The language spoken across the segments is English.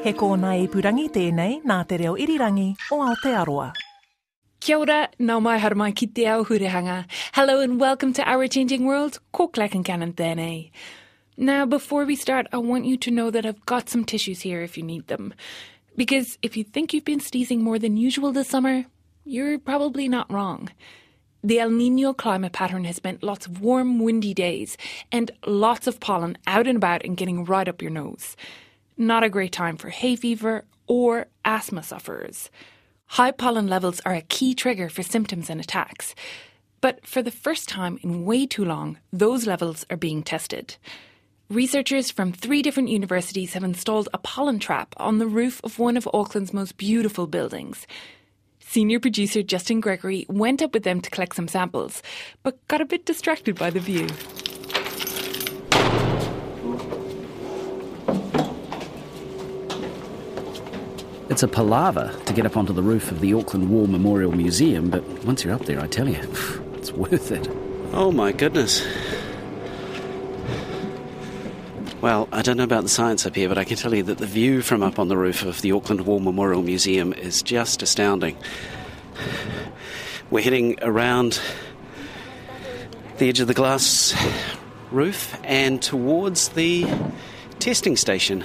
He kōna i purangi tēnei nā te reo irirangi o Aotearoa. Kia ora, nā mai ki te ao hurihanga. Hello and welcome to Our Changing World, ko Claire Concannon tēnei. Now, before we start, I want you to know that I've got some tissues here if you need them. Because if you think you've been sneezing more than usual this summer, you're probably not wrong. The El Nino climate pattern has meant lots of warm, windy days and lots of pollen out and about and getting right up your nose. Not a great time for hay fever or asthma sufferers. High pollen levels are a key trigger for symptoms and attacks. But for the first time in way too long, those levels are being tested. Researchers from three different universities have installed a pollen trap on the roof of one of Auckland's most beautiful buildings. Senior producer Justin Gregory went up with them to collect some samples, but got a bit distracted by the view. It's a palaver to get up onto the roof of the Auckland War Memorial Museum, but once you're up there, I tell you, it's worth it. Oh my goodness. Well, I don't know about the science up here, but I can tell you that the view from up on the roof of the Auckland War Memorial Museum is just astounding. We're heading around the edge of the glass roof and towards the testing station,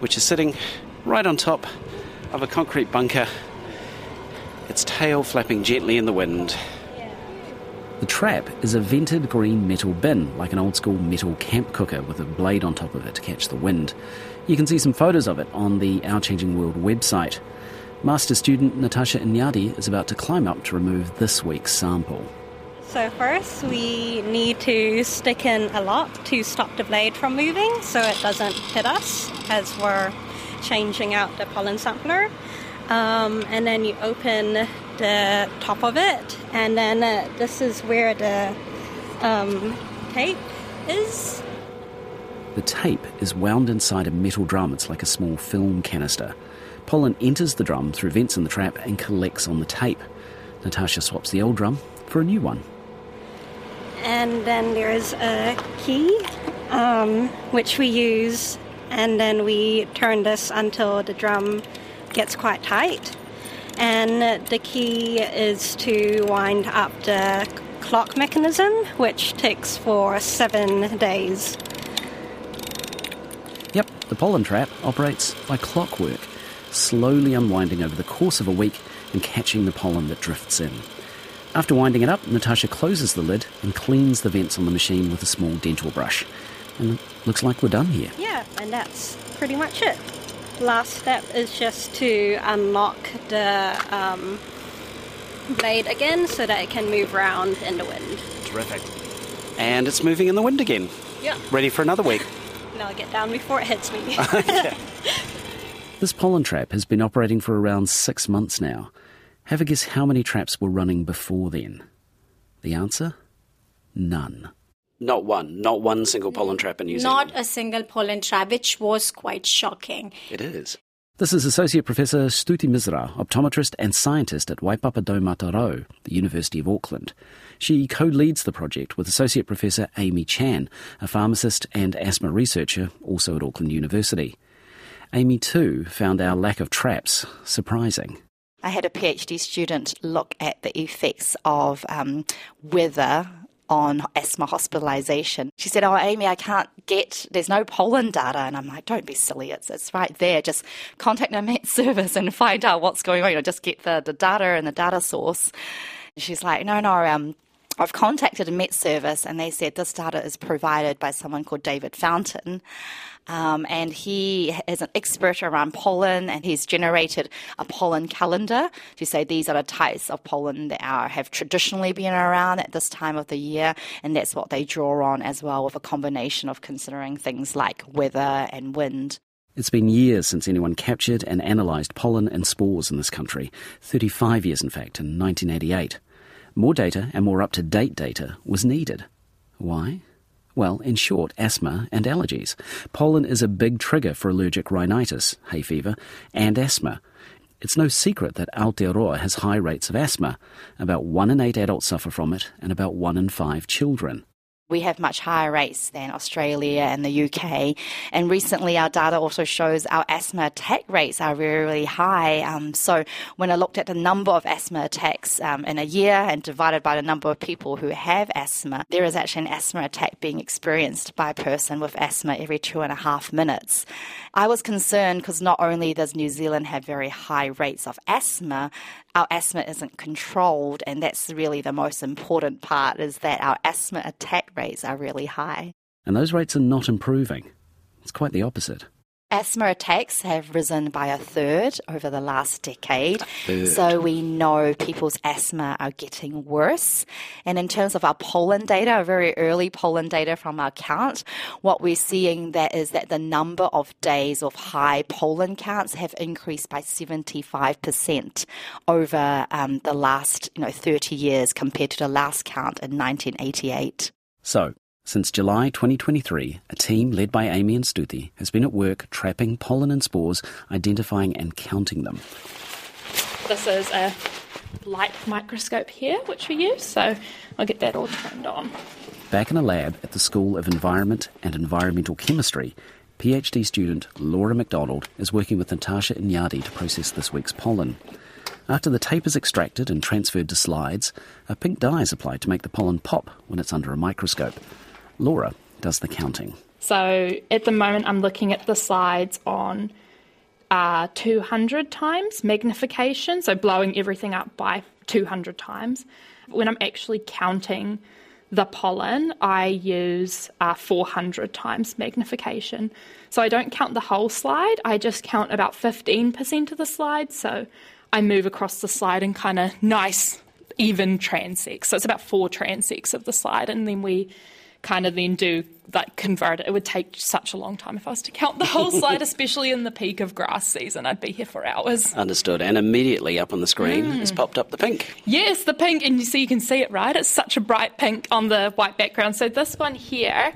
which is sitting right on top of a concrete bunker, its tail flapping gently in the wind. The trap is a vented green metal bin, like an old school metal camp cooker with a blade on top of it to catch the wind. You can see some photos of it on the Our Changing World website. Master student Natasha Inyadi is about to climb up to remove this week's sample. So first we need to stick in a lock to stop the blade from moving so it doesn't hit us as we're changing out the pollen sampler. Um, and then you open the top of it, and then uh, this is where the um, tape is. The tape is wound inside a metal drum. It's like a small film canister. Pollen enters the drum through vents in the trap and collects on the tape. Natasha swaps the old drum for a new one. And then there's a key, um, which we use, and then we turn this until the drum gets quite tight. And the key is to wind up the clock mechanism, which ticks for seven days. Yep, the pollen trap operates by clockwork, slowly unwinding over the course of a week and catching the pollen that drifts in. After winding it up, Natasha closes the lid and cleans the vents on the machine with a small dental brush. And looks like we're done here. Yeah, and that's pretty much it. Last step is just to unlock the um, blade again so that it can move around in the wind. Terrific. And it's moving in the wind again. Yeah. Ready for another week. And I'll get down before it hits me. This pollen trap has been operating for around six months now. Have a guess how many traps were running before then? The answer? None. Not one. Not one single pollen trap in New Zealand. Not a single pollen trap, which was quite shocking. It is. This is Associate Professor Stuti Misra, optometrist and scientist at Waipapa Taumata Rau, the University of Auckland. She co-leads the project with Associate Professor Amy Chan, a pharmacist and asthma researcher, also at Auckland University. Amy too found our lack of traps surprising. I had a PhD student look at the effects of um, weather on asthma hospitalisation. She said, Oh, Amy, I can't get, there's no pollen data. And I'm like, Don't be silly, it's, it's right there. Just contact Met Service and find out what's going on. You know, just get the, the data and the data source. And she's like, No, no, um, I've contacted a Met Service and they said this data is provided by someone called David Fountain. Um, and he is an expert around pollen and he's generated a pollen calendar to say these are the types of pollen that are, have traditionally been around at this time of the year. And that's what they draw on as well with a combination of considering things like weather and wind. It's been years since anyone captured and analysed pollen and spores in this country. 35 years, in fact, in 1988. More data and more up to date data was needed. Why? Well, in short, asthma and allergies. Pollen is a big trigger for allergic rhinitis, hay fever, and asthma. It's no secret that Aotearoa has high rates of asthma. About one in eight adults suffer from it, and about one in five children we have much higher rates than Australia and the UK. And recently, our data also shows our asthma attack rates are really, really high. Um, so when I looked at the number of asthma attacks um, in a year and divided by the number of people who have asthma, there is actually an asthma attack being experienced by a person with asthma every two and a half minutes. I was concerned because not only does New Zealand have very high rates of asthma, our asthma isn't controlled, and that's really the most important part is that our asthma attack rates are really high. And those rates are not improving. It's quite the opposite. Asthma attacks have risen by a third over the last decade. So we know people's asthma are getting worse. And in terms of our pollen data, our very early pollen data from our count, what we're seeing that is that the number of days of high pollen counts have increased by 75% over um, the last you know 30 years compared to the last count in 1988. So, since July 2023, a team led by Amy and Stuti has been at work trapping pollen and spores, identifying and counting them. This is a light microscope here, which we use, so I'll get that all turned on. Back in a lab at the School of Environment and Environmental Chemistry, PhD student Laura McDonald is working with Natasha Inyadi to process this week's pollen. After the tape is extracted and transferred to slides, a pink dye is applied to make the pollen pop when it's under a microscope. Laura does the counting. So at the moment, I'm looking at the slides on uh, 200 times magnification, so blowing everything up by 200 times. When I'm actually counting the pollen, I use uh, 400 times magnification. So I don't count the whole slide, I just count about 15% of the slide. So I move across the slide in kind of nice, even transects. So it's about four transects of the slide, and then we kind of then do like convert it. It would take such a long time if I was to count the whole slide, especially in the peak of grass season. I'd be here for hours. Understood. And immediately up on the screen mm. has popped up the pink. Yes, the pink, and you see, you can see it right. It's such a bright pink on the white background. So this one here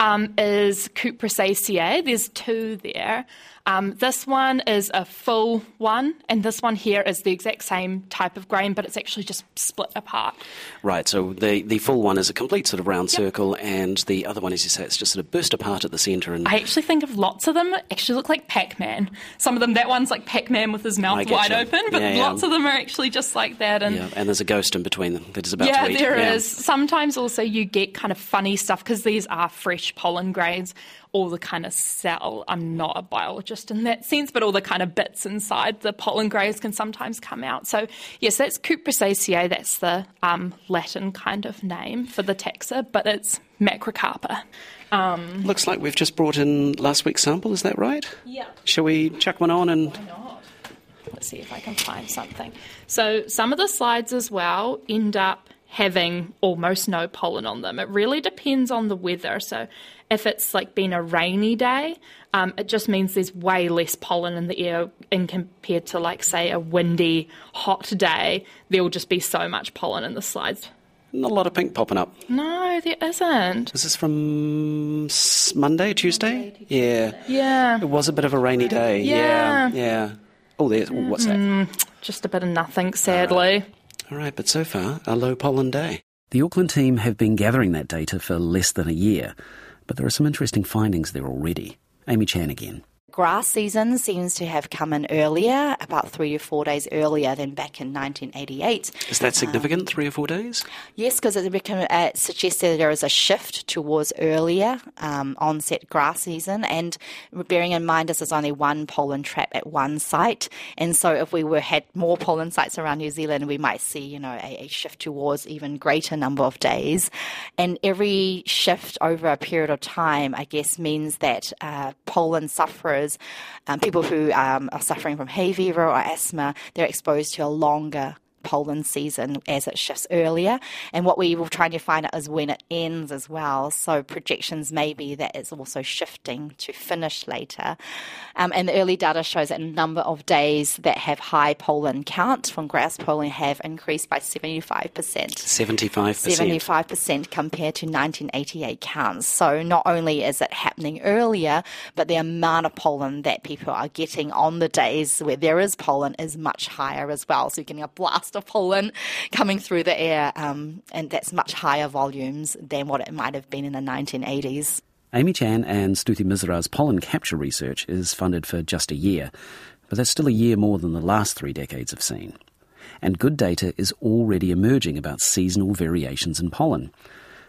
um, is Cupressaceae. There's two there. Um, this one is a full one, and this one here is the exact same type of grain, but it's actually just split apart. Right, so the, the full one is a complete sort of round yep. circle, and the other one, as you say, it's just sort of burst apart at the centre. And I actually think of lots of them actually look like Pac Man. Some of them, that one's like Pac Man with his mouth wide you. open, but yeah, lots yeah. of them are actually just like that. And, yeah, and there's a ghost in between them that is about yeah, to eat. there yeah. is. Sometimes also you get kind of funny stuff because these are fresh pollen grains all the kind of cell. I'm not a biologist in that sense, but all the kind of bits inside the pollen grains can sometimes come out. So, yes, that's Cupressaceae. That's the um, Latin kind of name for the taxa, but it's Macrocarpa. Um, Looks like we've just brought in last week's sample, is that right? Yeah. Shall we chuck one on and. Let's see if I can find something. So, some of the slides as well end up having almost no pollen on them. It really depends on the weather. So if it's like been a rainy day, um, it just means there's way less pollen in the air in compared to like say a windy, hot day. There will just be so much pollen in the slides. Not a lot of pink popping up. No, there isn't. This Is this from Monday, Tuesday? Monday, yeah. Yeah. It was a bit of a rainy day. Yeah. Yeah. yeah. Oh, there's what's that? Mm, just a bit of nothing, sadly. All right, but so far, a low pollen day. The Auckland team have been gathering that data for less than a year, but there are some interesting findings there already. Amy Chan again. Grass season seems to have come in earlier, about three to four days earlier than back in 1988. Is that significant, um, three or four days? Yes, because it, it suggests that there is a shift towards earlier um, onset grass season. And bearing in mind this is only one pollen trap at one site. And so if we were had more pollen sites around New Zealand, we might see, you know, a, a shift towards even greater number of days. And every shift over a period of time, I guess, means that uh, pollen sufferers, um, people who um, are suffering from hay fever or asthma, they're exposed to a longer pollen season as it shifts earlier. And what we will try to find out is when it ends as well. So projections may be that it's also shifting to finish later. Um, and the early data shows that a number of days that have high pollen count from grass pollen have increased by 75%. 75%. 75% compared to 1988 counts. So not only is it happening earlier, but the amount of pollen that people are getting on the days where there is pollen is much higher as well. So you're getting a blast of pollen coming through the air, um, and that's much higher volumes than what it might have been in the 1980s. Amy Chan and Stuti Misra's pollen capture research is funded for just a year, but that's still a year more than the last three decades have seen. And good data is already emerging about seasonal variations in pollen.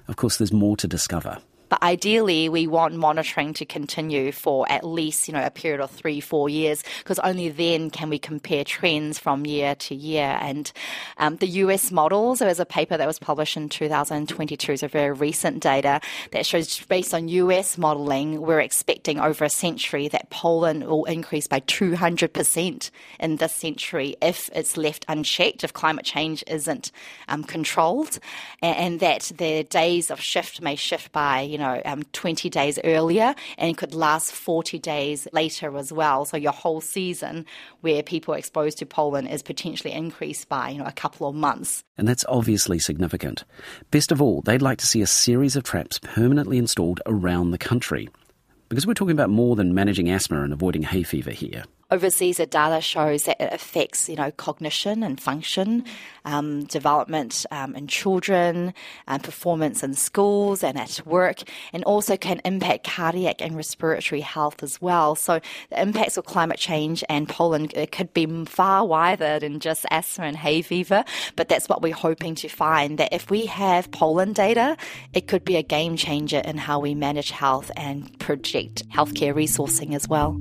Of course, there's more to discover. But ideally, we want monitoring to continue for at least, you know, a period of three, four years, because only then can we compare trends from year to year. And um, the US models, there was a paper that was published in 2022, so very recent data that shows based on US modeling, we're expecting over a century that pollen will increase by 200% in this century if it's left unchecked, if climate change isn't um, controlled, and, and that the days of shift may shift by, you know, know, um, 20 days earlier and could last 40 days later as well. So your whole season where people are exposed to pollen is potentially increased by, you know, a couple of months. And that's obviously significant. Best of all, they'd like to see a series of traps permanently installed around the country. Because we're talking about more than managing asthma and avoiding hay fever here overseas, the data shows that it affects, you know, cognition and function, um, development um, in children, and performance in schools and at work, and also can impact cardiac and respiratory health as well. So the impacts of climate change and pollen it could be far wider than just asthma and hay fever, but that's what we're hoping to find. That if we have pollen data, it could be a game changer in how we manage health and project healthcare resourcing as well.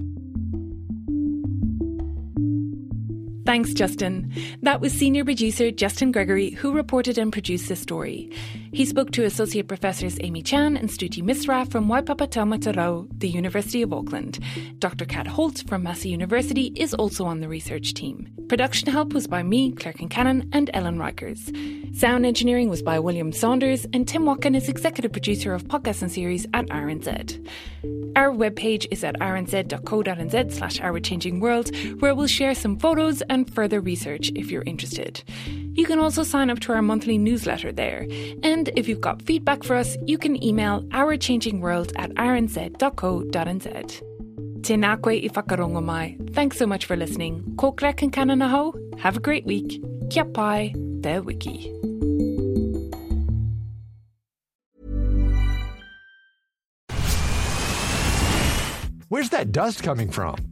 Thanks, Justin. That was senior producer Justin Gregory who reported and produced this story. He spoke to Associate Professors Amy Chan and Stuti Misra from Waipapa Taumatarau, the University of Auckland. Dr. Kat Holt from Massey University is also on the research team. Production help was by me, Claire Concannon, and Ellen Rikers. Sound engineering was by William Saunders, and Tim Watkin is executive producer of podcasts and series at RNZ. Our webpage is at rnz.co.nz slash where we'll share some photos and further research if you're interested. You can also sign up to our monthly newsletter there. And if you've got feedback for us, you can email ourchangingworld at rnz.co.nz. Tinakwe i mai. Thanks so much for listening. Koklek and kananaho. Have a great week. Kia pai, the wiki. Where's that dust coming from?